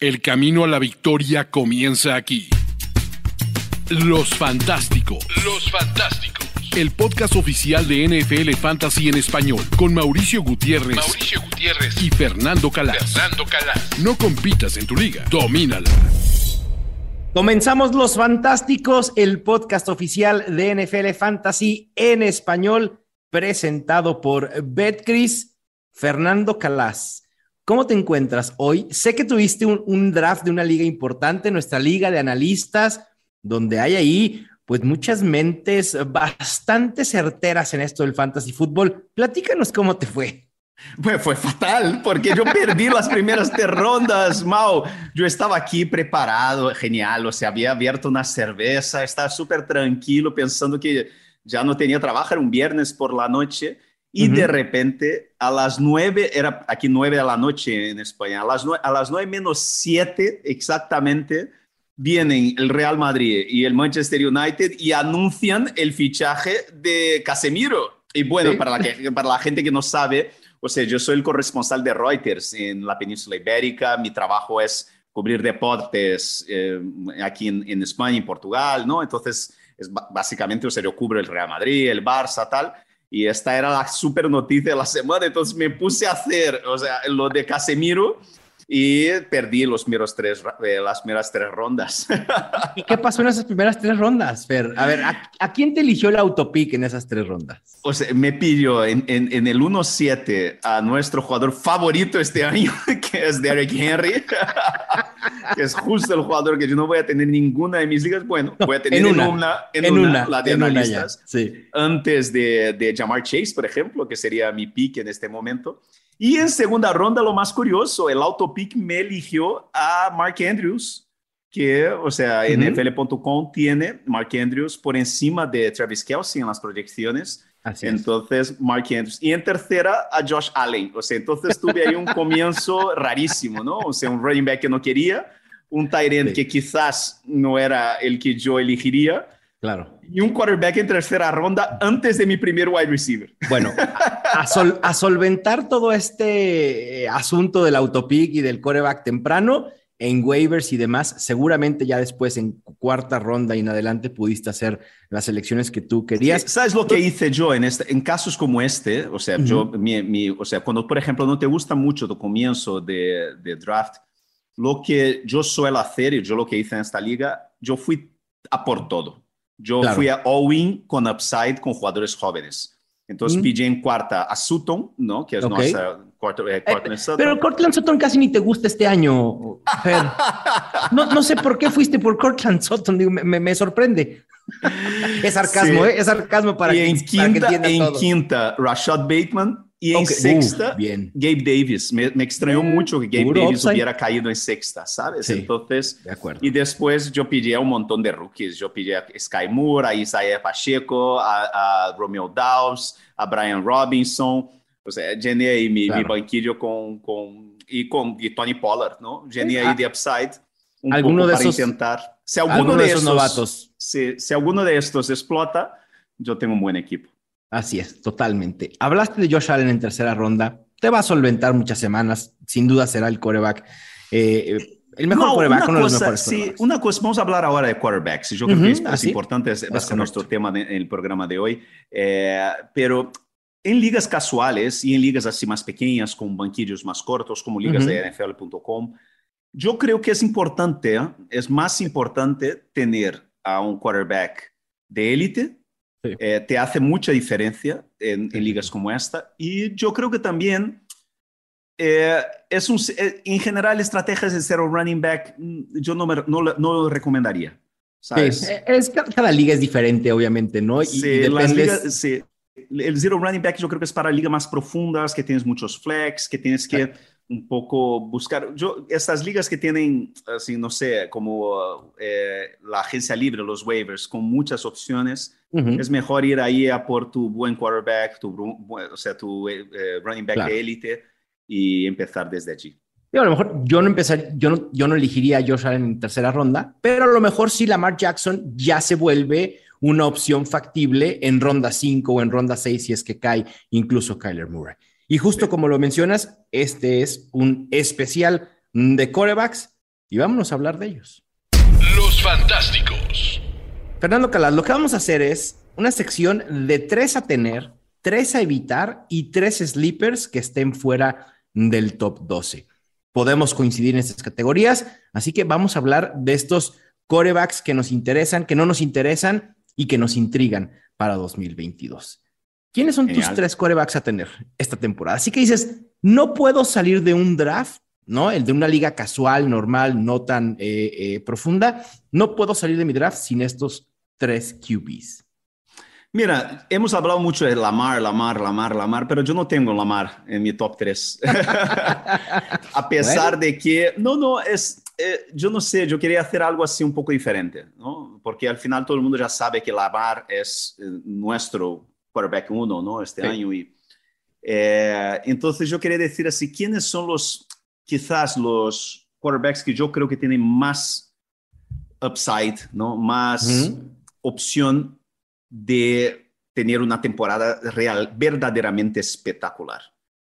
El camino a la victoria comienza aquí. Los Fantásticos. Los Fantásticos. El podcast oficial de NFL Fantasy en español con Mauricio Gutiérrez, Mauricio Gutiérrez y Fernando Calas. Fernando Calas. No compitas en tu liga, domínala. Comenzamos Los Fantásticos, el podcast oficial de NFL Fantasy en español, presentado por Betcris, Fernando Calas. ¿Cómo te encuentras hoy? Sé que tuviste un, draft de una liga importante, nuestra liga de analistas, donde hay ahí pues muchas mentes bastante certeras en esto del fantasy fútbol. Platícanos cómo te fue. Pues fue fatal, porque yo perdí las primeras tres rondas, Mau. Yo estaba aquí preparado, genial, o sea, había abierto una cerveza, estaba súper tranquilo, pensando que ya no tenía trabajo, era un viernes por la noche, y de repente, a las nueve, era aquí nueve de la noche en España, a las nueve, a las nueve menos siete exactamente, vienen el Real Madrid y el Manchester United y anuncian el fichaje de Casemiro. Y bueno, para, la que, para la gente que no sabe, o sea, yo soy el corresponsal de Reuters en la península ibérica, mi trabajo es cubrir deportes eh, aquí en, en, España y Portugal, ¿no? Entonces, es básicamente, o sea, yo cubro el Real Madrid, el Barça, tal. Y esta era la super noticia de la semana, entonces me puse a hacer, o sea, lo de Casemiro y perdí los primeros tres, eh, las primeras tres rondas. ¿Y qué pasó en esas primeras tres rondas, Fer? A ver, ¿a, quién te eligió el autopic en esas tres rondas? O sea, me pidió en, en, en el 1-7 a nuestro jugador favorito este año, que es Derek Henry, que es justo el jugador que yo no voy a tener ninguna de mis ligas. Bueno, voy a tener en una, en una, la de analistas, sí. antes de, de Jamar Chase, por ejemplo, que sería mi pick en este momento. Y en segunda ronda, lo más curioso, el autopic me eligió a Mark Andrews, que, o sea, NFL.com tiene Mark Andrews por encima de Travis Kelsey en las proyecciones. Así entonces, Mark Andrews. Y en tercera, a Josh Allen. O sea, entonces tuve ahí un comienzo rarísimo, ¿no? O sea, un running back que no quería, un tight end que quizás no era el que yo elegiría Claro. Y un quarterback en tercera ronda antes de mi primer wide receiver. Bueno, a, solventar todo este eh, asunto del autopic y del quarterback temprano en waivers y demás, seguramente ya después en cuarta ronda y en adelante pudiste hacer las elecciones que tú querías. ¿Sabes lo que hice yo en, este, en casos como este? O sea, yo, mi, o sea, cuando por ejemplo no te gusta mucho tu comienzo de, de draft, lo que yo suelo hacer y yo lo que hice en esta liga, yo fui a por todo. Yo fui a all-in con upside con jugadores jóvenes. Entonces mm. pillé en cuarta a Sutton, ¿no? Que es nuestra cuarta, eh, eh Sutton. Pero Cortland Sutton casi ni te gusta este año, Fer. No, no sé por qué fuiste por Cortland Sutton, Digo, me, me, sorprende. es sarcasmo, ¿eh? Es sarcasmo para, y en quinta, En quinta, Rashad Bateman y en sexta, Gabe Davis. Me, me extrañó mucho que Gabe Davis hubiera caído en sexta, ¿sabes? Entonces, de acuerdo. y después yo pillé a un montón de rookies. Yo pillé a Sky Moore, a Isaiah Pacheco, a, a Romeo Dawes, a Brian Robinson. O sea, llené ahí mi, mi banquillo con, con, y con y Tony Pollard, ¿no? Llené ahí de upside un ¿Alguno poco de para esos, intentar. Si alguno, de, esos novatos. Si, si alguno de estos explota, yo tengo un buen equipo. Así es, totalmente. Hablaste de Josh Allen en tercera ronda. Te va a solventar muchas semanas. Sin duda será el coreback. Eh, el mejor coreback, uno de los mejores sí, una cosa, vamos a hablar ahora de quarterbacks. Yo creo que es, ¿Ah, importante, es, va a ser nuestro tema en el programa de hoy. Eh, pero en ligas casuales y en ligas así más pequeñas, con banquillos más cortos, como ligas de NFL.com, yo creo que es importante, ¿eh? es más importante tener a un quarterback de élite eh, te hace mucha diferencia en, ligas como esta. Y yo creo que también eh, es un, eh, en general estrategias de cero running back, mm, yo no, no, lo recomendaría. ¿sabes? Es, cada liga es diferente, obviamente, ¿no? Y, sí, sí. El zero running back yo creo que es para ligas más profundas, que tienes muchos flex, que tienes que un poco buscar. Yo, estas ligas que tienen, así, no sé, como la agencia libre, los waivers, con muchas opciones, es mejor ir ahí a por tu buen quarterback, tu, o sea, tu eh, eh, running back de élite y empezar desde allí. a lo mejor yo no empezar, yo no, yo no elegiría a Josh Allen en tercera ronda, pero a lo mejor si Lamar Jackson ya se vuelve una opción factible en ronda 5 o en ronda 6 si es que cae incluso Kyler Murray. Y justo como lo mencionas, este es un especial de corebacks y vámonos a hablar de ellos. Los Fantásticos. Fernando Calas, lo que vamos a hacer es una sección de tres a tener, tres a evitar y tres sleepers que estén fuera del top 12. Podemos coincidir en estas categorías, así que vamos a hablar de estos corebacks que nos interesan, que no nos interesan y que nos intrigan para 2022. ¿Quiénes son tus tres corebacks a tener esta temporada? Así que dices, no puedo salir de un draft, ¿no? El de una liga casual, normal, no tan eh, eh, profunda. No puedo salir de mi draft sin estos tres QBs. Mira, hemos hablado mucho de Lamar, Lamar, Lamar, Lamar, pero yo no tengo Lamar en mi top 3. a pesar de que, no, no, es, eh, yo no sé, yo quería hacer algo así un poco diferente, ¿no? Porque al final todo el mundo ya sabe que Lamar es eh, nuestro quarterback uno, ¿no? Este sí. año. Y, eh, entonces yo quería decir así, ¿quiénes son los, quizás los quarterbacks que yo creo que tienen más upside, ¿no? Más uh -huh. opción de tener una temporada real, verdaderamente espectacular.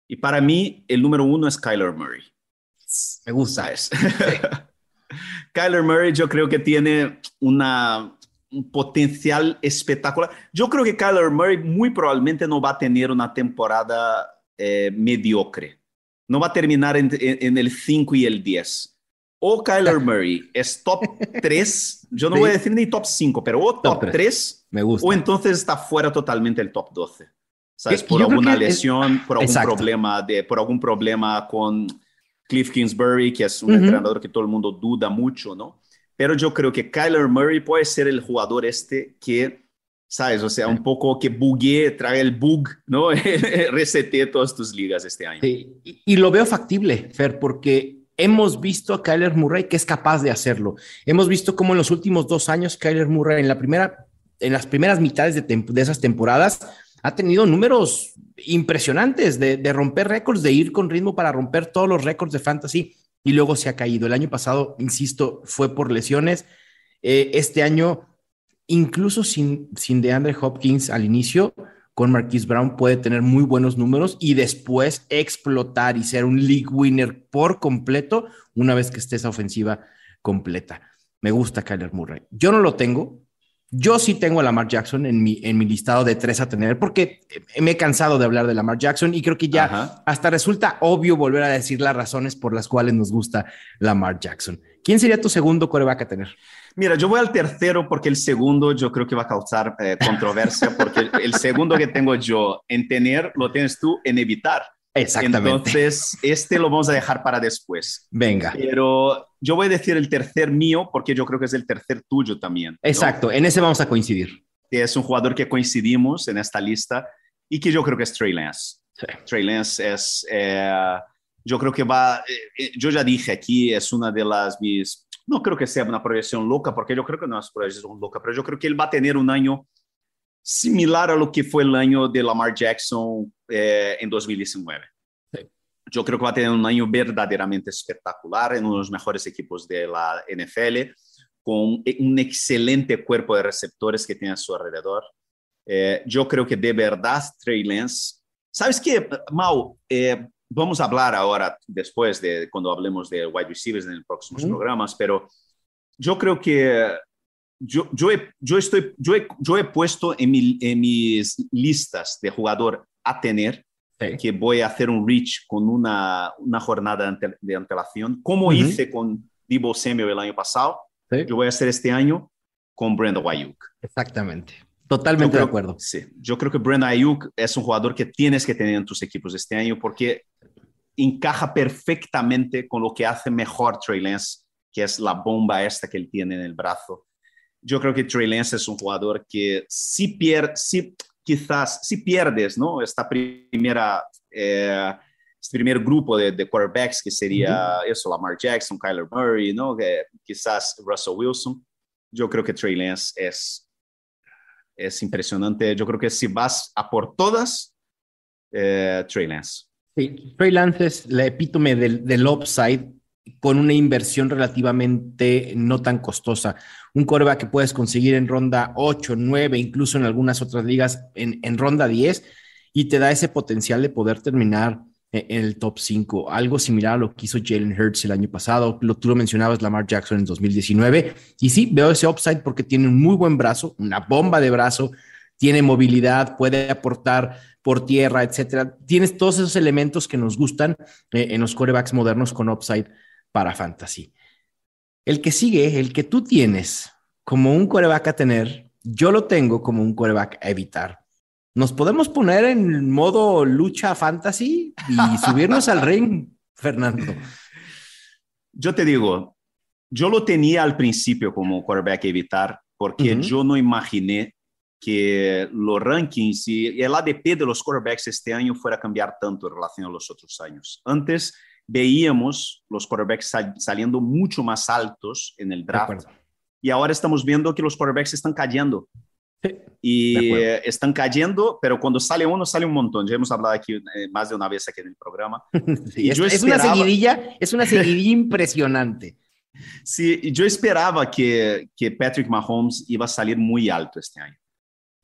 Y para mí, el número uno es Kyler Murray. Me gusta eso. Kyler Murray yo creo que tiene una, un potencial espectacular. Yo creo que Kyler Murray muy probablemente no va a tener una temporada eh, mediocre. No va a terminar en, en, en el 5 y el 10 o Kyler Murray es top 3, yo no sí. voy a decir ni top 5, pero o top, top 3, Me gusta. o entonces está fuera totalmente del top 12. ¿Sabes? Por alguna lesión, es... por algún problema de, por algún problema con Cliff Kingsbury, que es un uh -huh. entrenador que todo el mundo duda mucho, ¿no? Pero yo creo que Kyler Murray puede ser el jugador este que, ¿sabes? O sea, un poco que buguee, trae el bug, ¿no? Resete todas tus ligas este año. Sí. Y, y lo veo factible, Fer, porque hemos visto a Kyler Murray que es capaz de hacerlo. Hemos visto cómo en los últimos dos años Kyler Murray en la primera, en las primeras mitades de, de esas temporadas ha tenido números impresionantes de, de romper récords, de ir con ritmo para romper todos los récords de fantasy y luego se ha caído. El año pasado, insisto, fue por lesiones. Eh, este año, incluso sin, sin DeAndre Hopkins al inicio, con Marquise Brown puede tener muy buenos números y después explotar y ser un league winner por completo una vez que esté esa ofensiva completa. Me gusta Kyler Murray. Yo no lo tengo. Yo sí tengo a Lamar Jackson en mi, en mi listado de tres a tener porque me he cansado de hablar de Lamar Jackson y creo que ya Ajá. hasta resulta obvio volver a decir las razones por las cuales nos gusta Lamar Jackson. ¿Quién sería tu segundo coreback a tener? Mira, yo voy al tercero porque el segundo yo creo que va a causar eh, controversia porque el segundo que tengo yo en tener lo tienes tú en evitar. Exactamente. Entonces, este lo vamos a dejar para después. Venga. Pero yo voy a decir el tercer mío porque yo creo que es el tercer tuyo también. ¿no? Exacto, en ese vamos a coincidir. Es un jugador que coincidimos en esta lista y que yo creo que es Trey Lance. Sí. Trey Lance es, eh, yo creo que va, eh, yo ya dije aquí, es una de las mis no creo que sea una proyección loca, porque yo creo que no es proyección loca, pero yo creo que él va a tener un año similar a lo que fue el año de Lamar Jackson eh, en 2019. Sí. Yo creo que va a tener un año verdaderamente espectacular en uno de los mejores equipos de la NFL, con un excelente cuerpo de receptores que tiene a su alrededor. Eh, yo creo que de verdad Trey Lance, ¿sabes qué, Mau? Eh, vamos a hablar ahora, después de cuando hablemos de wide receivers en los próximos uh -huh. programas, pero yo creo que yo, yo, he, yo, estoy, yo, he, yo he puesto en, mi, en mis listas de jugador a tener sí. que voy a hacer un reach con una, una jornada de, antelación, como uh -huh. hice con Debo Samuel el año pasado, sí. yo voy a hacer este año con Brenda Ayuk. Exactamente. Totalmente creo, de acuerdo. Sí, yo creo que Brenda Ayuk es un jugador que tienes que tener en tus equipos este año porque encaja perfectamente con lo que hace mejor Trey Lance, que es la bomba esta que él tiene en el brazo. Yo creo que Trey Lance es un jugador que si pierde, si, quizás si pierdes, ¿no? Esta primera, eh, este primer grupo de, de, quarterbacks que sería uh -huh. eso, Lamar Jackson, Kyler Murray, ¿no? Que quizás Russell Wilson. Yo creo que Trey Lance es, es impresionante. Yo creo que si vas a por todas, eh, Trey Lance. Sí, Trey Lance es la epítome del, del upside con una inversión relativamente no tan costosa. Un coreback que puedes conseguir en ronda 8, 9, incluso en algunas otras ligas en, ronda 10, y te da ese potencial de poder terminar en el top 5, algo similar a lo que hizo Jalen Hurts el año pasado. Lo, tú lo mencionabas, Lamar Jackson en 2019. Y sí, veo ese upside porque tiene un muy buen brazo, una bomba de brazo, tiene movilidad, puede aportar por tierra, etcétera. Tienes todos esos elementos que nos gustan eh, en los corebacks modernos con upside para fantasy. El que sigue, el que tú tienes como un coreback a tener, yo lo tengo como un coreback a evitar. Nos podemos poner en modo lucha fantasy y subirnos al ring, Fernando. Yo te digo, yo lo tenía al principio como quarterback a evitar, porque yo no imaginé que los rankings y el ADP de los quarterbacks este año fuera a cambiar tanto en relación a los otros años. Antes veíamos los quarterbacks saliendo mucho más altos en el draft y ahora estamos viendo que los quarterbacks están cayendo. Y están cayendo, pero cuando sale uno, sale un montón. Ya hemos hablado aquí eh, más de una vez aquí en el programa. es, una seguidilla, es una seguidilla impresionante. Sí, yo esperaba que, que Patrick Mahomes iba a salir muy alto este año.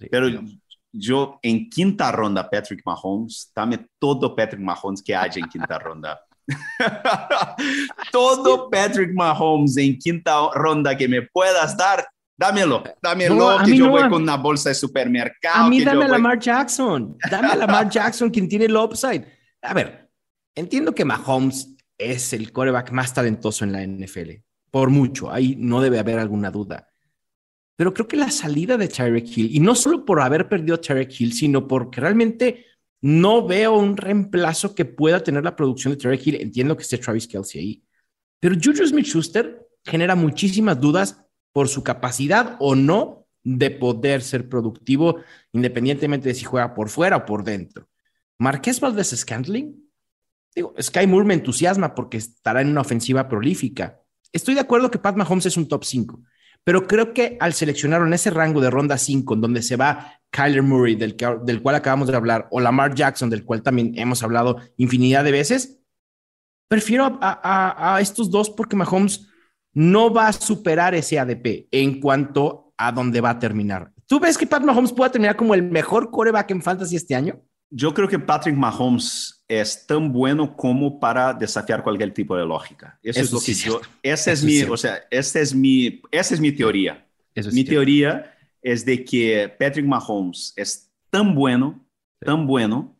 Pero yo en quinta ronda, Patrick Mahomes, dame todo Patrick Mahomes que haya en quinta ronda. todo Patrick Mahomes en quinta ronda que me puedas dar, dámelo, dámelo, que yo voy con una bolsa de supermercado. A mí dame a Lamar Jackson, dame a Lamar Jackson, quien tiene el upside. A ver, entiendo que Mahomes es el coreback más talentoso en la NFL, por mucho, ahí no debe haber alguna duda. Pero creo que la salida de Tyreek Hill, y no solo por haber perdido a Tyreek Hill, sino porque realmente no veo un reemplazo que pueda tener la producción de Tyreek Hill. Entiendo que esté Travis Kelsey ahí. Pero Juju Smith-Schuster genera muchísimas dudas por su capacidad o no de poder ser productivo, independientemente de si juega por fuera o por dentro. Marqués Valdez Scantling, digo, Sky Moore me entusiasma porque estará en una ofensiva prolífica. Estoy de acuerdo que Pat Mahomes es un top 5, pero creo que al seleccionar en ese rango de ronda 5, en donde se va Kyler Murray, del, del cual acabamos de hablar, o Lamar Jackson, del cual también hemos hablado infinidad de veces, prefiero a, estos dos porque Mahomes no va a superar ese ADP en cuanto a dónde va a terminar. ¿Tú ves que Pat Mahomes pueda terminar como el mejor coreback en fantasy este año? Yo creo que Patrick Mahomes es tan bueno como para desafiar cualquier tipo de lógica. Eso, es lo que yo, esa es mi, o sea, esa es mi, esa es mi teoría. mi teoría es de que Patrick Mahomes es tan bueno, tan bueno,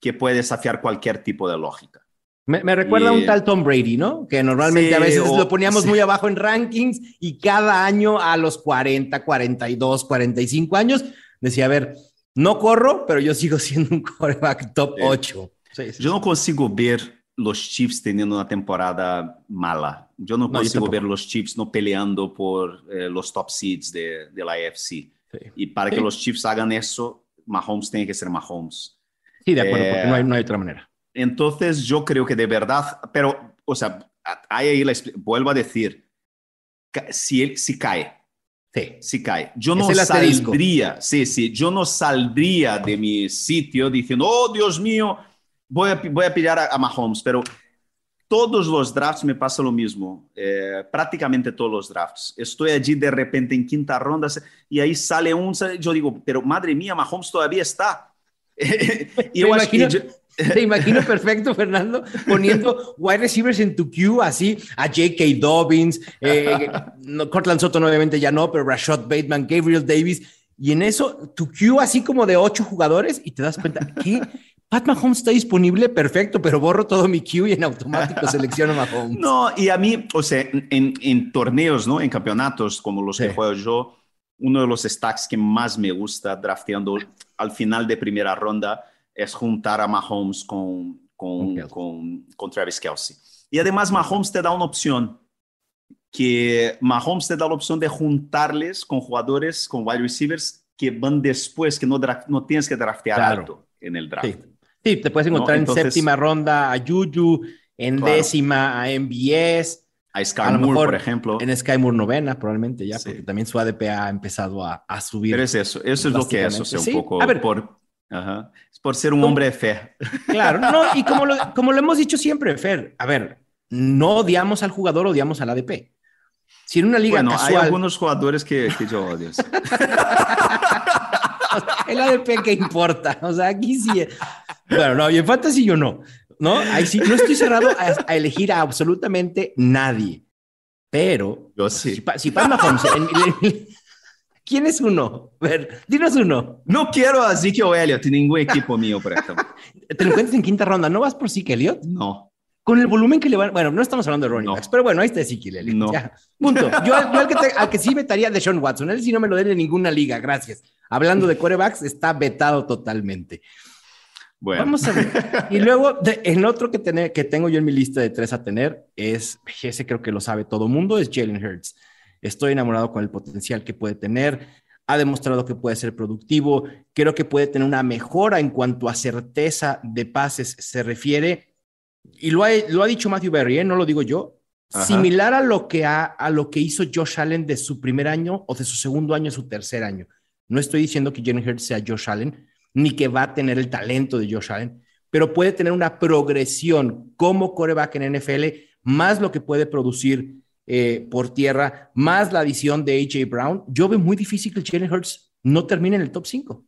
que puede desafiar cualquier tipo de lógica. Me, recuerda a un tal Tom Brady, ¿no? Que normalmente a veces lo poníamos muy abajo en rankings y cada año a los 40, 42, 45 años decía, a ver, no corro, pero yo sigo siendo un quarterback top 8. Yo no consigo ver los Chiefs teniendo una temporada mala. Yo no, consigo ver los Chiefs no peleando por eh, los top seeds de, la AFC. Y para que los Chiefs hagan eso, Mahomes tiene que ser Mahomes. Sí, de acuerdo, porque no hay, no hay otra manera. Entonces yo creo que de verdad, pero, o sea, ahí vuelvo a decir, si, si cae, Sí. Si cae. Yo no saldría, sí, sí, yo no saldría de mi sitio diciendo, oh Dios mío, voy a, voy a pillar a, Mahomes, pero todos los drafts me pasa lo mismo, eh, prácticamente todos los drafts. Estoy allí de repente en quinta ronda y ahí sale un, yo digo, pero madre mía, Mahomes todavía está. y yo imagino, te imagino perfecto, Fernando, poniendo wide receivers en tu queue, así a J.K. Dobbins, eh, Cortland Soto, obviamente ya no, pero Rashad Bateman, Gabriel Davis, y en eso tu queue así como de ocho jugadores, y te das cuenta que Pat Mahomes está disponible, perfecto, pero borro todo mi queue y en automático selecciono Mahomes. No, y a mí, o sea, en, en torneos, ¿no? En campeonatos como los que juego yo, uno de los stacks que más me gusta drafteando al final de primera ronda es juntar a Mahomes con, con, con, con, Travis Kelsey. Y además Mahomes te da una opción, que Mahomes te da la opción de juntarles con jugadores, con wide receivers que van después, que no, no tienes que draftear alto en el draft. Sí. te puedes encontrar en séptima ronda a Juju, en décima a MBS. A Sky Moore, por ejemplo. En Sky Moore novena, probablemente ya, porque también su ADP ha empezado a, a subir. Pero es eso, eso es lo que es, o sea, un poco por, es por ser un hombre de fe. Claro, no, y como lo, como lo hemos dicho siempre, Fer, a ver, no odiamos al jugador, odiamos al ADP. Si en una liga bueno, hay algunos jugadores que, que yo odio. el ADP que importa, o sea, aquí sí. Bueno, no, y en fantasy yo no. ¿no? Ahí sí, no estoy cerrado a, elegir a absolutamente nadie. Pero Yo sí. si, si Pat Mahomes, ¿quién es uno? A ver, dinos uno. No quiero a Zeke Elliott en ningún equipo mío, por ejemplo. Te lo encuentras en quinta ronda, ¿no vas por Zeke Elliott? No. Con el volumen que le van, bueno, no estamos hablando de running No. backs, pero bueno, ahí está Ezekiel Elliott. No. ya. Punto. Yo, al- yo al, que te- al que sí vetaría de Sean Watson, él sí no me lo den en ninguna liga, gracias. Hablando de corebacks, está vetado totalmente. Bueno. Vamos a ver. Y luego, de- el otro que, tener, que tengo yo en mi lista de tres a tener es, ese creo que lo sabe todo mundo, es Jalen Hurts. Estoy enamorado con el potencial que puede tener. Ha demostrado que puede ser productivo. Creo que puede tener una mejora en cuanto a certeza de pases se refiere. Y lo ha, lo ha dicho Matthew Berry, ¿eh? no lo digo yo. Ajá. Similar a lo, que ha, a lo que hizo Josh Allen de su primer año o de su segundo año a su tercer año. No estoy diciendo que Jalen Hurts sea Josh Allen, ni que va a tener el talento de Josh Allen, pero puede tener una progresión como coreback en NFL, más lo que puede producir eh, por tierra, más la adición de AJ Brown. Yo veo muy difícil que Jalen Hurts no termine en el top 5.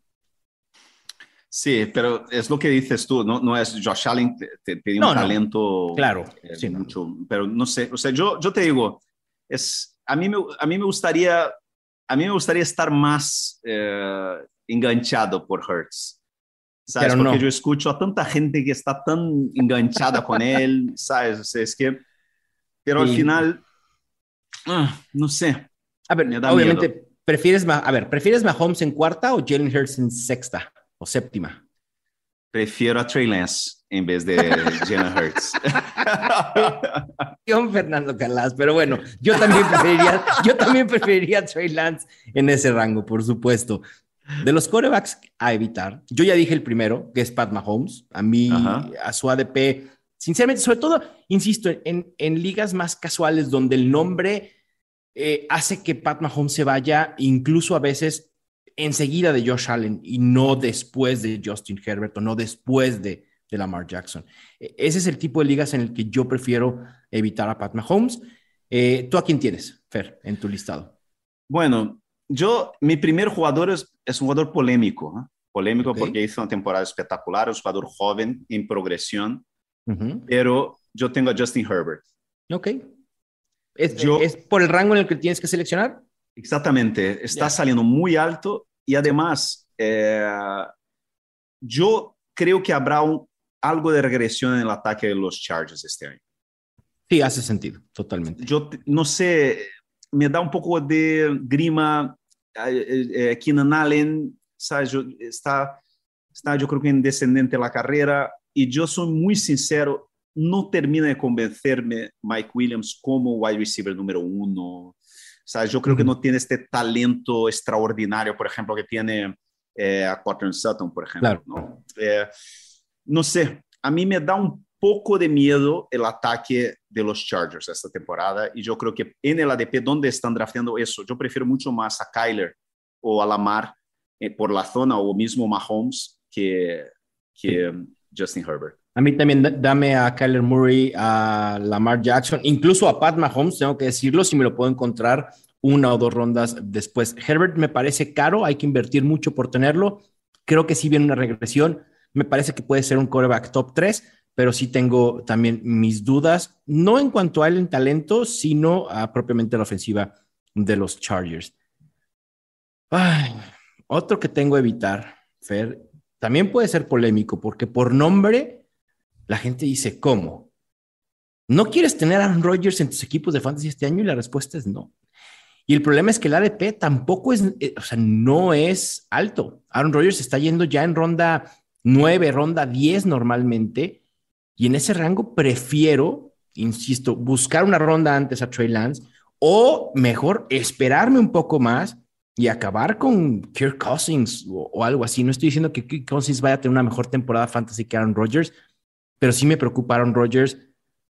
Sí, pero es lo que dices tú, no, no es Josh Allen, te- te- tiene No, un no. talento Claro, eh, sí, mucho, pero no sé, o sea, yo, yo te digo, es, a, mí me, a mí me gustaría, a mí me gustaría estar más eh, enganchado por Hertz. ¿Sabes? Pero Porque no. yo escucho a tanta gente que está tan enganchada con él, ¿sabes? O sea, es que, pero al final, ah, no sé. A ver, obviamente, ¿prefieres, a ver, ¿prefieres Mahomes en cuarta o Jalen Hurts en sexta o séptima? Prefiero a Trey Lance en vez de Jalen Hurts. John Fernando Calas, pero bueno, yo también preferiría, yo también preferiría a Trey Lance en ese rango, por supuesto. De los corebacks a evitar, yo ya dije el primero, que es Pat Mahomes. A mí, Ajá. a su ADP, sinceramente, sobre todo, insisto, en, en ligas más casuales donde el nombre eh, hace que Pat Mahomes se vaya, incluso a veces enseguida de Josh Allen y no después de Justin Herbert o no después de, de Lamar Jackson. E- Ese es el tipo de ligas en el que yo prefiero evitar a Pat Mahomes. Eh, ¿Tú a quién tienes, Fer, en tu listado? Bueno, yo, mi primer jugador es, es un jugador polémico. Polémico Ok. porque hizo una temporada espectacular, es un jugador joven, en progresión, pero yo tengo a Justin Herbert. Ok. ¿Es, Yo- es por el rango en el que tienes que seleccionar? Exactamente, está Ya. saliendo muy alto y además eh, yo creo que habrá un- algo de regresión en el ataque de los Chargers este año. Sí, hace sentido, totalmente. Yo no sé, me da un poco de grima eh, eh, eh, Keenan Allen, ¿sabes? Yo- está, está yo creo que en descendente la carrera y yo soy muy sincero, no termina de convencerme Mike Williams como wide receiver número uno. ¿Sabes? Yo creo que no tiene este talento extraordinario, por ejemplo, que tiene eh, a Cortland Sutton, por ejemplo. Claro. ¿no? Eh, no sé, a mí me da un poco de miedo el ataque de los Chargers esta temporada y yo creo que en el ADP donde están drafteando eso, yo prefiero mucho más a Kyler o a Lamar eh, por la zona o mismo Mahomes que, que Justin Herbert. A mí también da- dame a Kyler Murray, a Lamar Jackson, incluso a Pat Mahomes, tengo que decirlo, si me lo puedo encontrar una o dos rondas después. Herbert me parece caro, hay que invertir mucho por tenerlo. Creo que sí viene una regresión. Me parece que puede ser un quarterback top 3, pero sí tengo también mis dudas, no en cuanto a él en talento, sino a propiamente la ofensiva de los Chargers. Ay, otro que tengo que evitar, Fer, también puede ser polémico, porque por nombre la gente dice, ¿cómo? ¿No quieres tener a Aaron Rodgers en tus equipos de fantasy este año? Y la respuesta es no. Y el problema es que el ADP tampoco es, eh, o sea, no es alto. Aaron Rodgers está yendo ya en ronda 9, ronda 10 normalmente. Y en ese rango prefiero, insisto, buscar una ronda antes a Trey Lance o mejor esperarme un poco más y acabar con Kirk Cousins o, algo así. No estoy diciendo que Kirk Cousins vaya a tener una mejor temporada fantasy que Aaron Rodgers, pero sí me preocupa Aaron Rodgers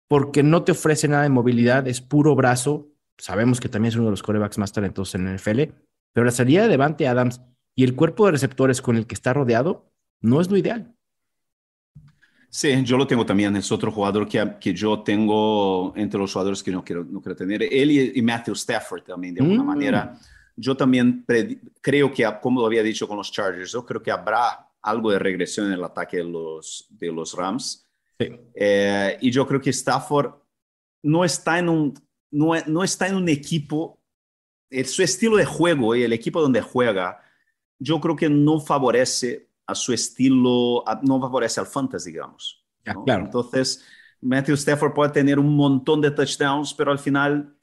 porque no te ofrece nada de movilidad, es puro brazo. Sabemos que también es uno de los corebacks más talentosos en el NFL, pero la salida de Devante Adams y el cuerpo de receptores con el que está rodeado no es lo ideal. Sí, yo lo tengo también. Es otro jugador que, que yo tengo entre los jugadores que no quiero, no quiero tener. Él y, y Matthew Stafford también, de alguna Mm. manera. Yo también creo que, como lo había dicho con los Chargers, yo creo que habrá algo de regresión en el ataque de los, de los Rams. Eh, y yo creo que Stafford no está en un, no, no está en un equipo, su estilo de juego y el equipo donde juega, yo creo que no favorece a su estilo, no favorece al fantasy, digamos. claro. Entonces, Matthew Stafford puede tener un montón de touchdowns, pero al final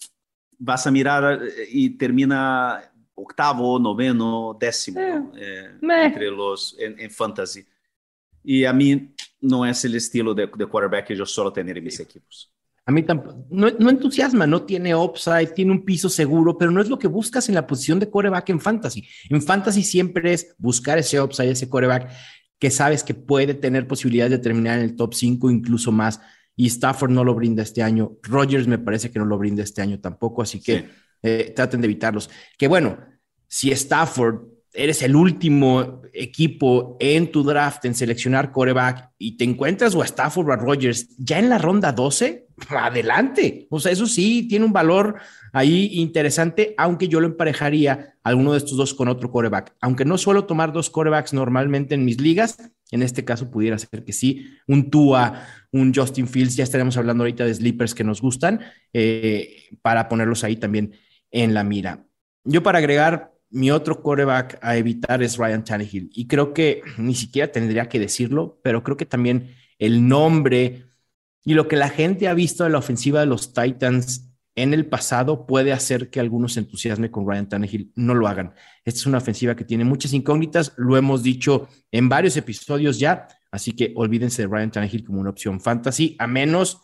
vas a mirar eh, y termina octavo, noveno, décimo eh, entre los en, fantasy. Y a mí no es el estilo de, de quarterback que yo suelo tener en mis equipos. A mí tampoco, no, no, entusiasma, no tiene upside, tiene un piso seguro, pero no es lo que buscas en la posición de coreback en fantasy. En fantasy siempre es buscar ese upside, ese coreback que sabes que puede tener posibilidades de terminar en el top 5, incluso más. Y Stafford no lo brinda este año. Rogers me parece que no lo brinda este año tampoco, así que eh, traten de evitarlos. Que bueno, si Stafford eres el último equipo en tu draft en seleccionar coreback y te encuentras o a Stafford Rogers ya en la ronda 12, adelante. O sea, eso sí tiene un valor ahí interesante, aunque yo lo emparejaría alguno de estos dos con otro coreback. Aunque no suelo tomar dos corebacks normalmente en mis ligas, en este caso pudiera ser que sí, un Tua, un Justin Fields, ya estaremos hablando ahorita de sleepers que nos gustan, eh, para ponerlos ahí también en la mira. Yo para agregar mi otro quarterback a evitar es Ryan Tannehill. Y creo que ni siquiera tendría que decirlo, pero creo que también el nombre y lo que la gente ha visto de la ofensiva de los Titans en el pasado puede hacer que algunos se entusiasmen con Ryan Tannehill. No lo hagan. Esta es una ofensiva que tiene muchas incógnitas. Lo hemos dicho en varios episodios ya. Así que olvídense de Ryan Tannehill como una opción fantasy, a menos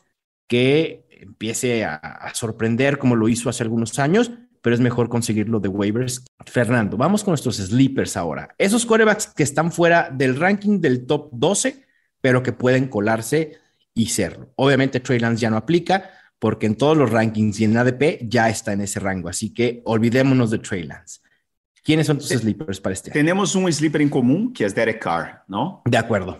que empiece a, a sorprender como lo hizo hace algunos años pero es mejor conseguirlo de waivers. Fernando, vamos con nuestros sleepers ahora. Esos corebacks que están fuera del ranking del top 12, pero que pueden colarse y serlo. Obviamente Trey Lance ya no aplica porque en todos los rankings y en ADP ya está en ese rango, así que olvidémonos de Trey Lance. ¿Quiénes son tus sleepers para este año? Tenemos un sleeper en común que es Derek Carr, ¿no? De acuerdo.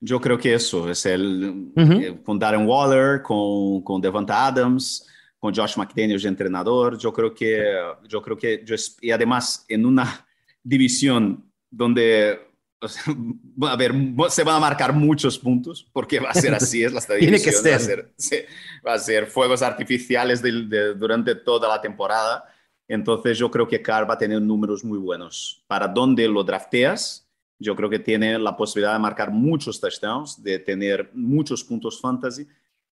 Yo creo que eso es el eh, con Darren Waller, con, con Devonta Adams, con Josh McDaniels de entrenador. Yo creo que, yo creo que, yo, y además en una división donde a ver, se van a marcar muchos puntos, porque va a ser así, es la Tiene que ser. Va a ser, va a ser fuegos artificiales durante toda la temporada. Entonces yo creo que Carr va a tener números muy buenos. Para donde lo drafteas, yo creo que tiene la posibilidad de marcar muchos touchdowns, de tener muchos puntos fantasy.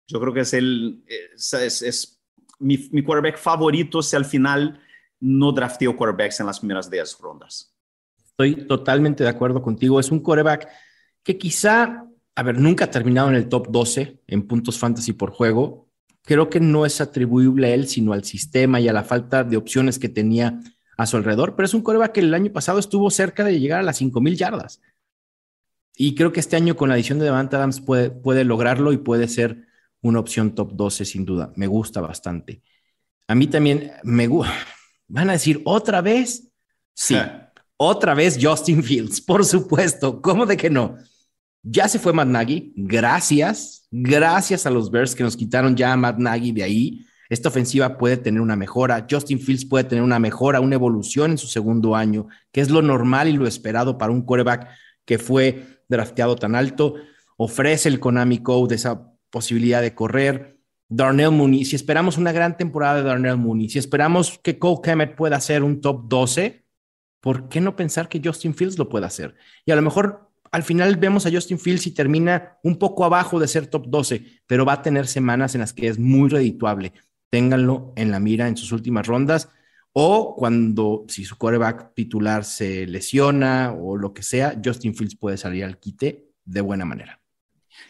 Yo creo que es el, es mi, quarterback favorito si al final no drafteo quarterbacks en las primeras 10 rondas. Estoy totalmente de acuerdo contigo. Es un quarterback que quizá, a ver, nunca ha terminado en el top 12 en puntos fantasy por juego. Creo que no es atribuible a él, sino al sistema y a la falta de opciones que tenía a su alrededor. Pero es un quarterback que el año pasado estuvo cerca de llegar a las 5000 yardas. Y creo que este año con la adición de Devante Adams puede, puede lograrlo y puede ser una opción top 12 sin duda. Me gusta bastante. A mí también me gusta. Van a decir otra vez. Sí, otra vez Justin Fields, por supuesto. ¿Cómo de que no? Ya se fue Matt Nagy. Gracias. Gracias a los Bears que nos quitaron ya a Matt Nagy de ahí. Esta ofensiva puede tener una mejora. Justin Fields puede tener una mejora, una evolución en su segundo año, que es lo normal y lo esperado para un quarterback que fue drafteado tan alto. Ofrece el Konami Code, esa posibilidad de correr. Darnell Mooney, si esperamos una gran temporada de Darnell Mooney, si esperamos que Cole Kemet pueda ser un top 12, ¿por qué no pensar que Justin Fields lo pueda hacer? Y a lo mejor al final vemos a Justin Fields y termina un poco abajo de ser top 12, pero va a tener semanas en las que es muy redituable. Ténganlo en la mira en sus últimas rondas o cuando, si su quarterback titular se lesiona o lo que sea, Justin Fields puede salir al quite de buena manera.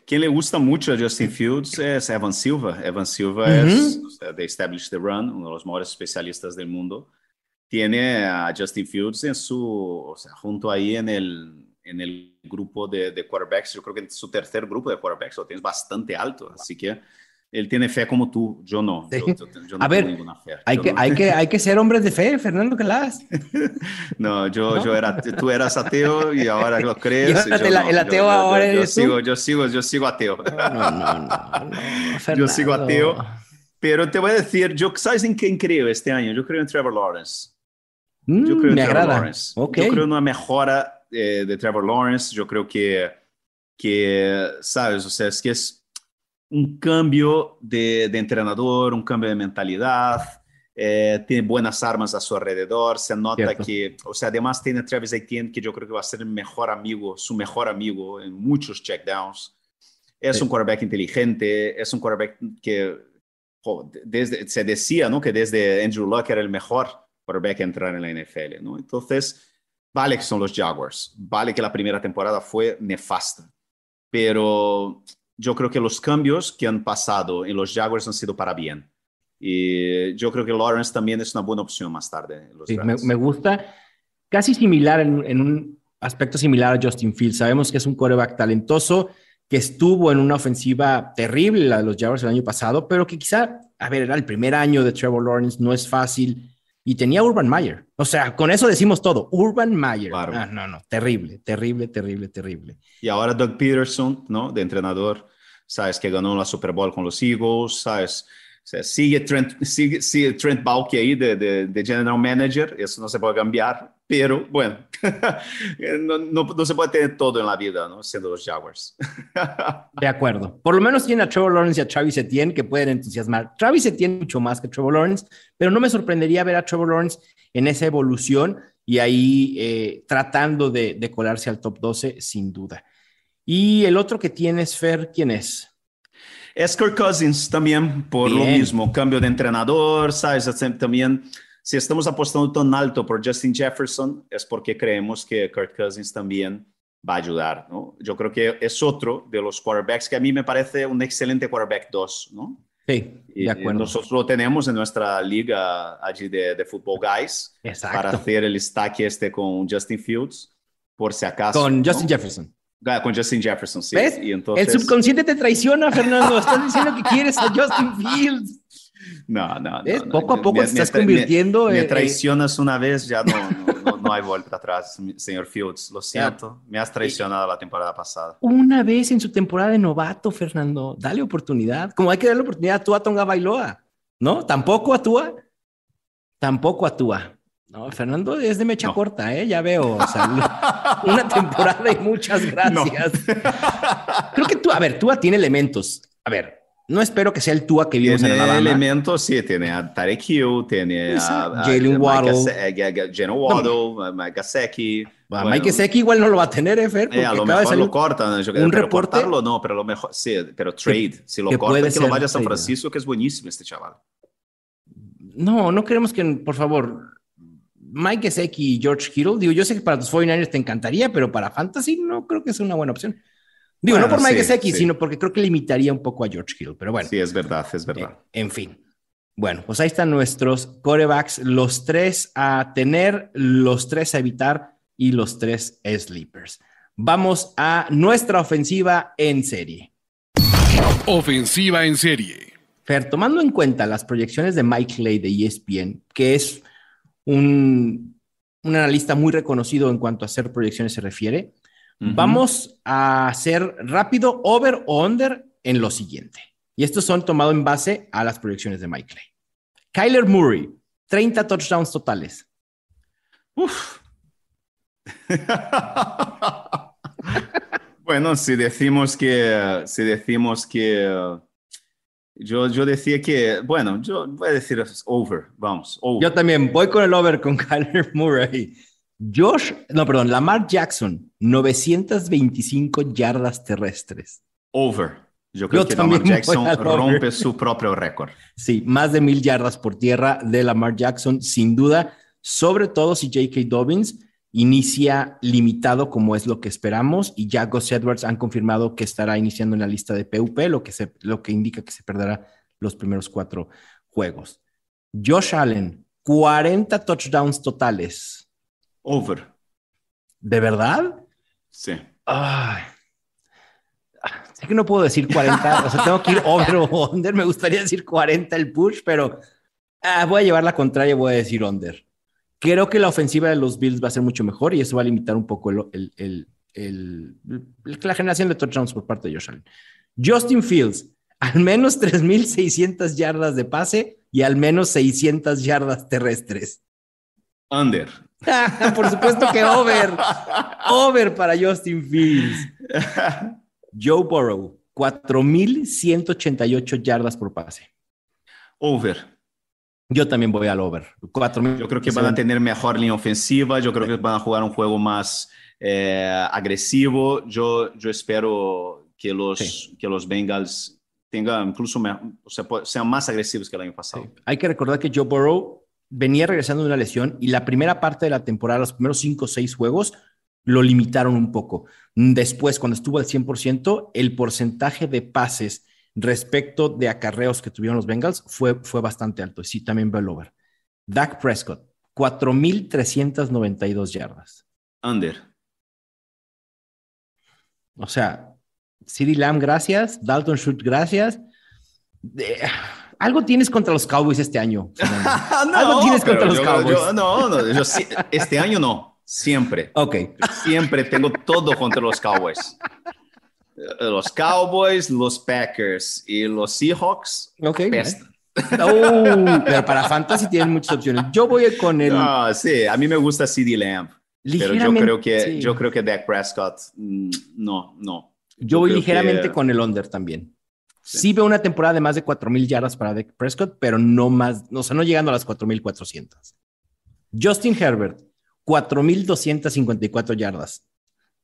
Quem le gusta mucho a Justin Fields es Evan Silva. Evan Silva uh -huh. es de Establish the Run, uno de los mejores especialistas del mundo. Tiene a Justin Fields en su, o sea, junto ahí en el, en el grupo de, de quarterbacks. Yo creo que en su tercer grupo de quarterbacks lo tienes bastante alto. Así que él tiene fe como tú, yo no. Yo, yo, yo no a ver, fe. Hay, que, no. hay, que, hay que ser hombres de fe, Fernando Calas. no, yo, ¿No? yo era, tú eras ateo y ahora lo crees. Yo el, el, ateo ahora eres sigo, yo sigo, yo sigo ateo. No, no, no, yo sigo ateo. Pero te voy a decir, yo, ¿sabes en quién creo este año? Yo creo en Trevor Lawrence. Mm, yo creo en me Trevor agrada. Lawrence. Okay. Yo creo en una mejora eh, de Trevor Lawrence. Yo creo que que, sabes, o sea, es que es un cambio de, de entrenador, un cambio de mentalidad, eh, tiene buenas armas a su alrededor, se nota Cierto. que, o sea, además tiene Travis Etienne, que yo creo que va a ser el mejor amigo, su mejor amigo en muchos checkdowns. Es sí. un quarterback inteligente, es un quarterback que oh, desde, se decía ¿no? que desde Andrew Luck era el mejor quarterback a entrar en la NFL. ¿no? Entonces, vale que son los Jaguars, vale que la primera temporada fue nefasta, pero yo creo que los cambios que han pasado en los Jaguars han sido para bien. Y yo creo que Lawrence también es una buena opción más tarde. Sí, me, me, gusta. Casi similar, en, en, un aspecto similar a Justin Fields. Sabemos que es un coreback talentoso, que estuvo en una ofensiva terrible, la de los Jaguars el año pasado, pero que quizá, a ver, era el primer año de Trevor Lawrence, no es fácil. Y tenía Urban Meyer. O sea, con eso decimos todo. Urban Meyer. Claro. Ah, no, no, terrible, terrible, terrible, terrible. Y ahora Doug Peterson, ¿no? De entrenador, sabes que ganó la Super Bowl con los Eagles, sabes sea, sigue Trent, sigue, sigue Trent Baalke ahí de, de, de, General Manager, eso no se puede cambiar, pero bueno, no, no, no, se puede tener todo en la vida, ¿no? Siendo los Jaguars. de acuerdo. Por lo menos tiene a Trevor Lawrence y a Travis Etienne que pueden entusiasmar. Travis Etienne mucho más que Trevor Lawrence, pero no me sorprendería ver a Trevor Lawrence en esa evolución y ahí eh, tratando de, de colarse al top 12, sin duda. Y el otro que tienes, Fer, ¿quién es? Es Kirk Cousins también, por Bien. lo mismo, cambio de entrenador, ¿sabes? También, si estamos apostando tan alto por Justin Jefferson, es porque creemos que Kirk Cousins también va a ayudar, ¿no? Yo creo que es otro de los quarterbacks que a mí me parece un excelente quarterback 2, ¿no? Sí, de acuerdo. Y nosotros lo tenemos en nuestra liga allí de, de Football Guys Exacto. para hacer el stack este con Justin Fields, por si acaso. Con Justin ¿no? Jefferson. Con Justin Jefferson, sí. ¿Ves? Y entonces... El subconsciente te traiciona, Fernando. Estás diciendo que quieres a Justin Fields. No, no, ¿Ves? no. Poco a poco me, te estás convirtiendo me, en. me traicionas una vez, ya no, no, no, hay vuelta atrás, señor Fields. Lo siento, me has traicionado la temporada pasada. Una vez en su temporada de novato, Fernando. Dale oportunidad. Como hay que darle oportunidad a Tua Tonga Bailoa. ¿No? Tampoco a Tua. Tampoco a Tua. No, Fernando es de mecha no. corta, ¿eh? Ya veo. O sea, una temporada y muchas gracias. No. Creo que tú, a ver, Tua tiene elementos. A ver, no espero que sea el Tua que vimos tiene en Alabama. elementos, sí, tiene a Tarek Hill, tiene a, Jalen Waddle, Jalen Waddle, Mike Gesicki. Bueno, Mike Gesicki igual no lo va a tener, ¿eh, Fer? Eh, a lo mejor lo cortan. Yo, un pero reporte. Cortarlo, no, pero a lo mejor, sí, pero trade. Que, si lo que cortan, que lo vaya a San Francisco, que es buenísimo este chaval. No, no queremos que, por favor, Mike Gesicki y George Kittle, digo, yo sé que para tus 49ers te encantaría, pero para Fantasy no creo que sea una buena opción. Digo, bueno, no por Mike sí, Gesicki, sí. sino porque creo que limitaría un poco a George Kittle, pero bueno. Sí, es verdad, es verdad. Eh, en fin. Bueno, pues ahí están nuestros corebacks, los tres a tener, los tres a evitar y los tres sleepers. Vamos a nuestra ofensiva en serie. Ofensiva en serie. Fer, tomando en cuenta las proyecciones de Mike Lay de ESPN, que es un, un, analista muy reconocido en cuanto a hacer proyecciones se refiere. Uh -huh. Vamos a hacer rápido over o under en lo siguiente. Y estos son tomados en base a las proyecciones de Mike Clay. Kyler Murray, 30 touchdowns totales. Uf. bueno, si decimos que, si decimos que yo, yo decía que, bueno, yo voy a decir over, vamos, over. Yo también voy con el over con Kyler Murray. Josh, no, perdón, Lamar Jackson, 925 yardas terrestres. Over. Yo creo yo que Lamar Jackson rompe su propio récord. Sí, más de mil yardas por tierra de Lamar Jackson, sin duda, sobre todo si J.K. Dobbins inicia limitado como es lo que esperamos y ya Gus Edwards han confirmado que estará iniciando en la lista de PUP, lo que, se, lo que indica que se perderá los primeros cuatro juegos. Josh Allen, 40 touchdowns totales. Over. ¿De verdad? Sí. Ay. Sé que no puedo decir 40, o sea, tengo que ir over o under, me gustaría decir 40 el push, pero ah, voy a llevar la contraria, voy a decir under. Creo que la ofensiva de los Bills va a ser mucho mejor y eso va a limitar un poco el, el, el, la generación de touchdowns por parte de Josh Allen. Justin Fields, al menos 3.600 yardas de pase y al menos 600 yardas terrestres. Under. por supuesto que over. over para Justin Fields. Joe Burrow, 4.188 yardas por pase. Over. Yo también voy al over. 4, yo creo que van a tener mejor línea ofensiva, yo creo que van a jugar un juego más eh, agresivo. Yo, yo espero que los, sí. que los Bengals tengan incluso, o sea, sean más agresivos que el año pasado. Sí. Hay que recordar que Joe Burrow venía regresando de una lesión y la primera parte de la temporada, los primeros 5 o 6 juegos, lo limitaron un poco. Después, cuando estuvo al 100%, el porcentaje de pases respecto de acarreos que tuvieron los Bengals fue, fue bastante alto. Sí, también veo el over. Dak Prescott, 4.392 yardas. Under. O sea, CeeDee Lamb, gracias. Dalton Schultz, gracias. algo tienes contra los Cowboys este año. no, algo tienes contra los yo, Cowboys. Yo, no, no, yo, este año no. Siempre. Ok. Siempre tengo todo contra los Cowboys. Los Cowboys, los Packers y los Seahawks. Ok. Uh, pero para Fantasy tienen muchas opciones. Yo voy con el. No, sí, a mí me gusta CD Lamb. Pero yo creo que, sí. yo creo que Dak Prescott, mm, no, no. Yo, yo voy ligeramente que... con el under también. Sí. sí. veo una temporada de más de 4.000 yardas para Dak Prescott, pero no más, o sea, no llegando a las 4.400. Justin Herbert, 4.254 yardas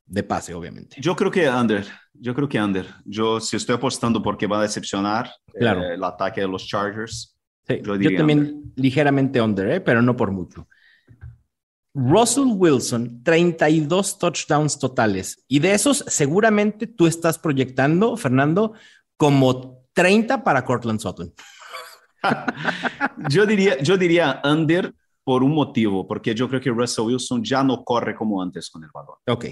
de pase, obviamente. Yo creo que under, yo creo que under. Yo si estoy apostando porque va a decepcionar claro. eh, el ataque de los Chargers. Sí, yo, yo, también under. ligeramente under, ¿eh? pero no por mucho. Russell Wilson, 32 touchdowns totales. Y de esos, seguramente tú estás proyectando, Fernando, como 30 para Cortland Sutton. yo, diría, yo diría under por un motivo, porque yo creo que Russell Wilson ya no corre como antes con el balón. Ok.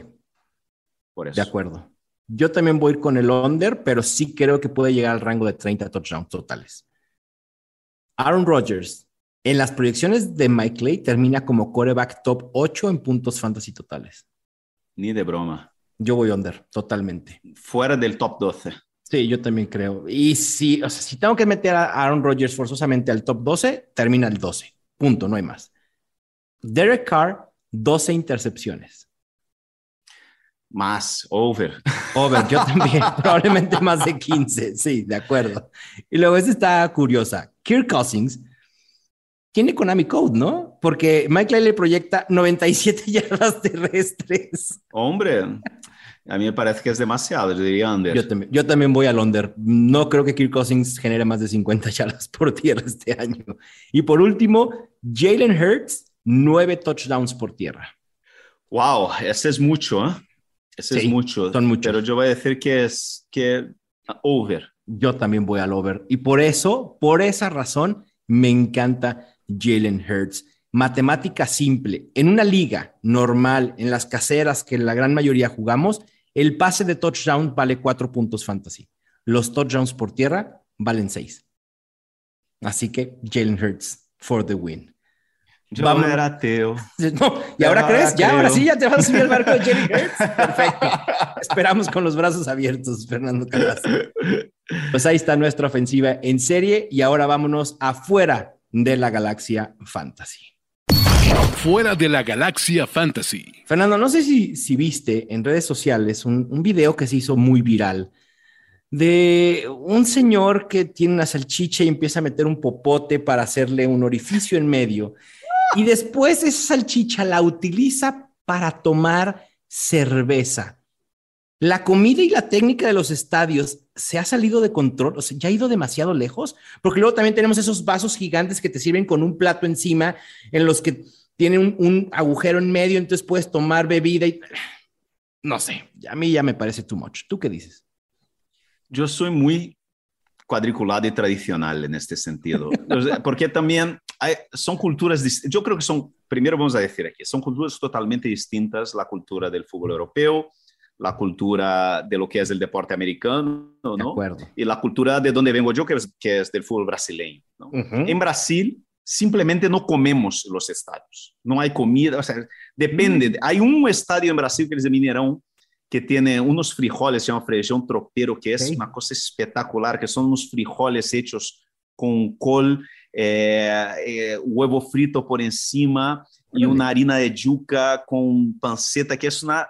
Por eso. De acuerdo. Yo también voy a ir con el under, pero sí creo que puede llegar al rango de 30 touchdowns totales. Aaron Rodgers, en las proyecciones de Mike Clay, termina como quarterback top 8 en puntos fantasy totales. Ni de broma. Yo voy under, totalmente. Fuera del top 12. Sí, yo también creo. Y si, o sea, si tengo que meter a Aaron Rodgers forzosamente al top 12, termina el 12. Punto, no hay más. Derek Carr, 12 intercepciones. Más, over. Over, yo también, probablemente más de 15, sí, de acuerdo. Y luego esta está curiosa. Kirk Cousins tiene Konami Code, ¿no? Porque Mike le proyecta 97 yardas terrestres. Hombre, a mí me parece que es demasiado, yo diría under. Yo también, yo también voy al under. No creo que Kirk Cousins genere más de 50 yardas por tierra este año. Y por último, Jalen Hurts, 9 touchdowns por tierra. Wow, ese es mucho, ¿eh? Sí, es mucho. son muchos. Pero yo voy a decir que es que over. Yo también voy al over. Y por eso, por esa razón, me encanta Jalen Hurts. Matemática simple. En una liga normal, en las caseras que la gran mayoría jugamos, el pase de touchdown vale cuatro puntos fantasy. Los touchdowns por tierra valen seis. Así que Jalen Hurts for the win. Yo Vamos. era ateo. No, ¿Y ahora crees? ¿Ya? creo. ¿Ahora sí ya te vas a subir al barco de Jalen Hurts? Perfecto. Esperamos con los brazos abiertos, Fernando Calazo. Pues ahí está nuestra ofensiva en serie y ahora vámonos afuera de la galaxia fantasy. Fuera de la galaxia fantasy. Fernando, no sé si, si viste en redes sociales un, un video que se hizo muy viral de un señor que tiene una salchicha y empieza a meter un popote para hacerle un orificio en medio y después esa salchicha la utiliza para tomar cerveza. La comida y la técnica de los estadios se ha salido de control, o sea, ya ha ido demasiado lejos, porque luego también tenemos esos vasos gigantes que te sirven con un plato encima, en los que tienen un, un agujero en medio, entonces puedes tomar bebida y... No sé, a mí ya me parece too much. ¿Tú qué dices? Yo soy muy cuadriculado y tradicional en este sentido, porque también hay- son culturas, yo creo que son, primero vamos a decir aquí, son culturas totalmente distintas, la cultura del fútbol europeo, la cultura de lo que es el deporte americano, De ¿no? acuerdo. Y la cultura de donde vengo yo, que es, que es del fútbol brasileño, ¿no? Ujú. En Brasil simplemente no comemos los estadios, no hay comida, o sea, depende. Hay un estadio en Brasil que es de Mineirão que tiene unos frijoles, se llama feijão tropeiro, que es Ok. una cosa espectacular, que son unos frijoles hechos con col, eh, eh, huevo frito por encima Órale. una harina de yuca con panceta, que es una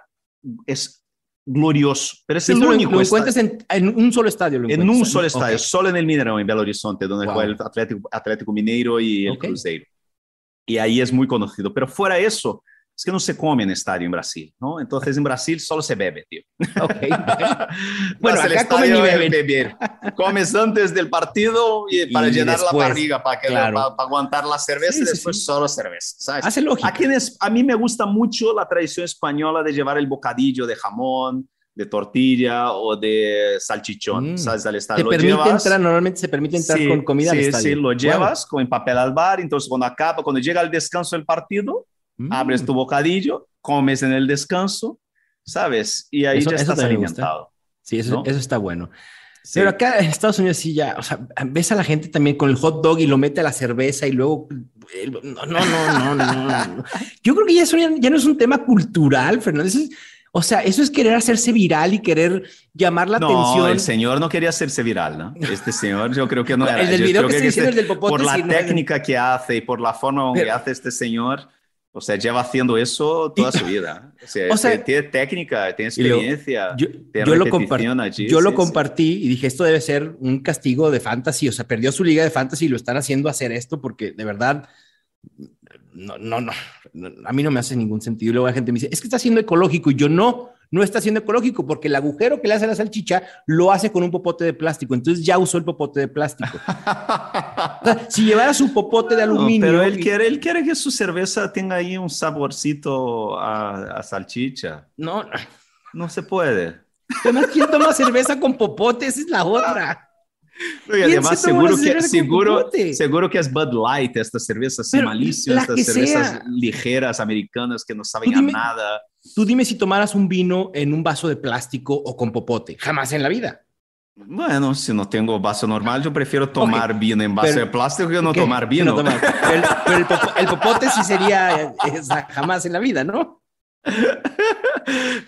es glorioso. Pero es el lo, único lo encuentras en, en un solo estadio. lo En un solo estadio, solo en el Mineirão, en Belo Horizonte, donde Wow. juega el Atlético, Atlético Mineiro y el. Cruzeiro. Y ahí es muy conocido. Pero fuera eso, es que no se come en estadio en Brasil, ¿no? Entonces en Brasil solo se bebe, tío. Ok. Vas al acá comen y beben. beber. Comes antes del partido y para Y llenar después, la barriga, para, que, claro. para, para aguantar la cerveza Sí, y sí, después sí. solo cerveza, ¿sabes? Hace lógica. Aquí en a mí me gusta mucho la tradición española de llevar el bocadillo de jamón, de tortilla o de salchichón, Mm. ¿sabes? Al Te estadio. Lo permite llevas- entrar, normalmente se permite entrar Sí, con comida sí, al estadio. Sí, lo Wow. llevas con papel al bar, entonces cuando acaba, cuando llega el descanso del partido, Mm. abres tu bocadillo, comes en el descanso, ¿sabes? Y ahí Eso- ya eso estás alimentado. Sí, eso, ¿no? eso está bueno. Sí. Pero acá en Estados Unidos sí ya, o sea, ves a la gente también con el hot dog y lo mete a la cerveza y luego... eh, No, no, no, no, no. no. Yo creo que ya, eso ya, no es un tema cultural, Fernando. Eso es- o sea, eso es querer hacerse viral y querer llamar la no, atención. el señor no quería hacerse viral, ¿no? Este señor yo creo que no era. El del video creo que estoy diciendo, este- el del popote, Por la no, técnica que hace y por la forma en que hace este señor, o sea, lleva haciendo eso toda su vida. O sea, O sea, tiene técnica, tiene experiencia. Yo, tiene yo lo, repetición compar- allí, yo lo sí, sí. compartí y dije, esto debe ser un castigo de fantasy, o sea, perdió su liga de fantasy y lo están haciendo hacer esto porque de verdad, no, no, no, no, a mí no me hace ningún sentido. Y luego la gente me dice, es que está siendo ecológico y yo no, no está siendo ecológico porque el agujero que le hace a la salchicha lo hace con un popote de plástico, entonces ya usó el popote de plástico. O sea, si llevara su popote de No, aluminio... pero él y- quiere, él quiere que su cerveza tenga ahí un saborcito a, a salchicha. No, no. No se puede. Además, ¿quién toma cerveza con popote? Esa es la otra. Y ¿Quién además, se seguro que, seguro, seguro que es Bud Light, esta cerveza sin Pero malicia, la estas cervezas sea. ligeras americanas que no saben dime- a nada. Tú dime si tomaras un vino en un vaso de plástico o con popote. Jamás en la vida. Bueno, si no tengo vaso normal, yo prefiero tomar vino en vaso pero- de plástico que no ¿Qué? tomar vino. no tomar. Pero, el, pero el popo- el popote sí sería eh, esa, jamás en la vida, ¿no?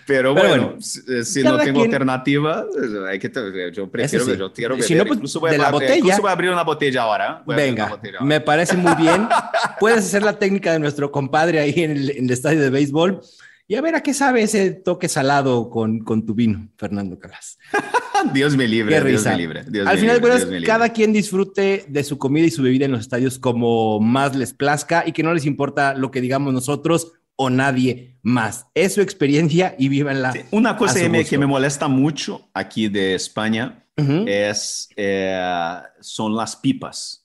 Pero, Pero bueno, bueno, si, si cada no tengo quien- alternativa, hay que, yo prefiero, sí. yo quiero Si beber. no, pues, incluso, voy de a, la abrir- botella. incluso voy a abrir una botella ahora. ¿eh? Voy Venga, botella ahora. me parece muy bien. Puedes hacer la técnica de nuestro compadre ahí en el, en el estadio de béisbol y a ver a qué sabe ese toque salado con, con tu vino, Fernando Calas. Dios me libre, Qué Dios risa. me libre. Dios Al me final de cuentas, libre. cada quien disfrute de su comida y su bebida en los estadios como más les plazca y que no les importa lo que digamos nosotros o nadie más. Es su experiencia y vívanla. Sí, Una cosa que me, gusto. que me molesta mucho aquí de España Ujú. es, eh, son las pipas.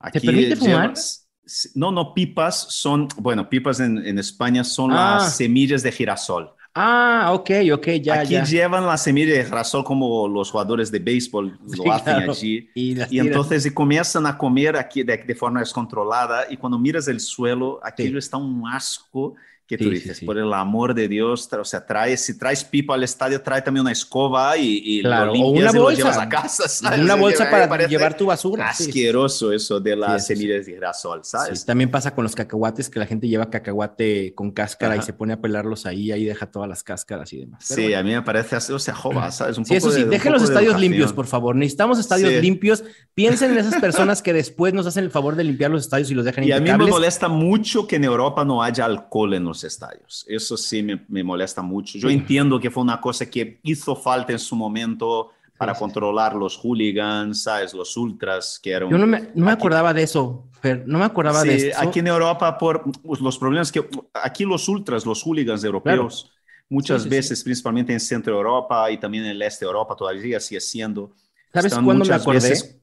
Aquí permite fumar? llevas- No, no, pipas son, bueno, pipas en, en España son Ah. las semillas de girasol. Ah, ok, ok, ya, Aquí ya. llevan las semillas de girasol como los jugadores de béisbol lo Sí, hacen claro. allí. Y, Y entonces y comienzan a comer aquí de, de forma descontrolada y cuando miras el suelo, aquello está un asco que tú Sí, sí, dices, sí. por el amor de Dios, o sea, trae, si traes pipa al estadio, trae también una escoba y, y Claro, lo o limpias una y lo bolsa. llevas a casa, ¿sabes? Una O bolsa para llevar tu basura. sí. Asqueroso eso de las Sí, sí, sí. semillas de girasol, ¿sabes? Sí, también pasa con los cacahuates, que la gente lleva cacahuate con cáscara y se pone a pelarlos ahí, ahí deja todas las cáscaras y demás. Pero Sí, bueno. a mí me parece o sea, joba, ¿sabes? Un Sí, eso poco sí, de- dejen los poco de estadios limpios, por favor. Necesitamos estadios Sí. limpios. Piensen en esas personas que después nos hacen el favor de limpiar los estadios y los dejan Y a mí me molesta mucho que en Europa no haya alcohol en los estadios. Eso sí me, me molesta mucho. Yo Sí. entiendo que fue una cosa que hizo falta en su momento para Sí, sí, controlar los hooligans, ¿sabes? Los ultras, que eran... Yo no me, no me acordaba de eso, Fer, no me acordaba de eso. aquí en Europa, por pues, los problemas que... Aquí los ultras, los hooligans europeos, muchas sí, sí. veces, principalmente en Centro Europa y también en el Este de Europa, todavía sigue siendo... ¿Sabes cuándo me muchas acordé? veces-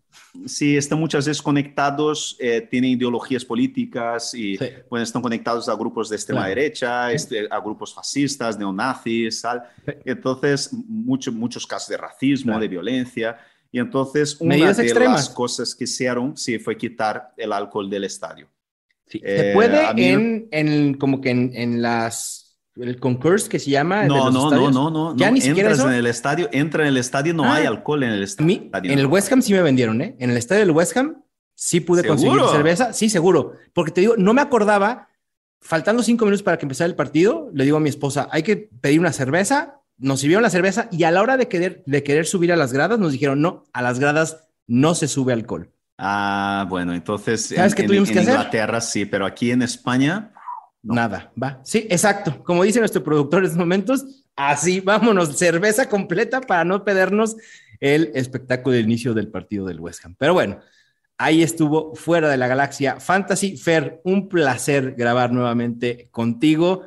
sí, están muchas veces conectados, eh, tienen ideologías políticas y Sí. bueno, están conectados a grupos de extrema Claro. derecha, este, a grupos fascistas, neonazis, tal. Sí. Entonces, mucho- muchos casos de racismo, Claro. de violencia. Y entonces, una Medidas de extremas. las cosas que hicieron sí, fue quitar el alcohol del estadio. Sí, se Eh, puede a mí- en, en como que en, en las el concurso que se llama No, no, no, no, no. Ya no. ni siquiera Entras en el estadio, entra en el estadio, no Ah. hay alcohol en el estadio. en el West Ham sí me vendieron, ¿eh? En el estadio del West Ham sí pude conseguir cerveza. Sí, seguro. Porque te digo, no me acordaba, faltando cinco minutos para que empezara el partido, le digo a mi esposa, hay que pedir una cerveza. Nos sirvieron la cerveza y a la hora de querer, de querer subir a las gradas, nos dijeron, no, a las gradas no se sube alcohol. Ah, bueno, entonces ¿Sabes en, qué en- tuvimos en que hacer? Inglaterra sí, pero aquí en España, No. Nada, va. Sí, exacto. Como dice nuestro productor en estos momentos, Así, vámonos, cerveza completa para no perdernos el espectáculo de inicio del partido del West Ham. Pero bueno, ahí estuvo fuera de la galaxia Fantasy. Fer, un placer grabar nuevamente contigo.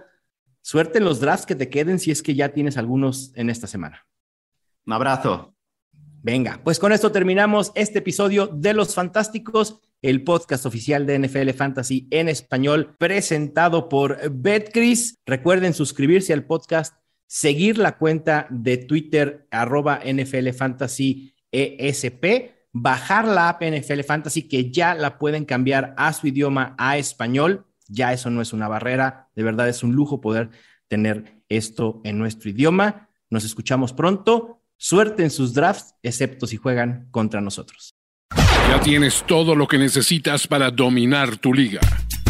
Suerte en los drafts que te queden si es que ya tienes algunos en esta semana. Un abrazo. Venga, pues con esto terminamos este episodio de Los Fantásticos, el podcast oficial de NFL Fantasy en español, presentado por BetCris. Recuerden suscribirse al podcast, seguir la cuenta de Twitter, arroba NFL Fantasy ESP, bajar la app NFL Fantasy, que ya la pueden cambiar a su idioma, a español. Ya eso no es una barrera, de verdad es un lujo poder tener esto en nuestro idioma. Nos escuchamos pronto. Suerte en sus drafts, excepto si juegan contra nosotros. Ya tienes todo lo que necesitas para dominar tu liga.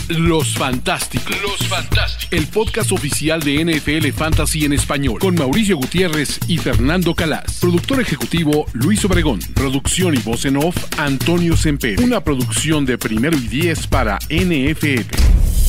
Los Fantásticos. Los Fantásticos. El podcast oficial de NFL Fantasy en español. Con Mauricio Gutiérrez y Fernando Calas. Productor ejecutivo Luis Obregón. Producción y voz en off Antonio Semper. Una producción de primero y diez para NFL.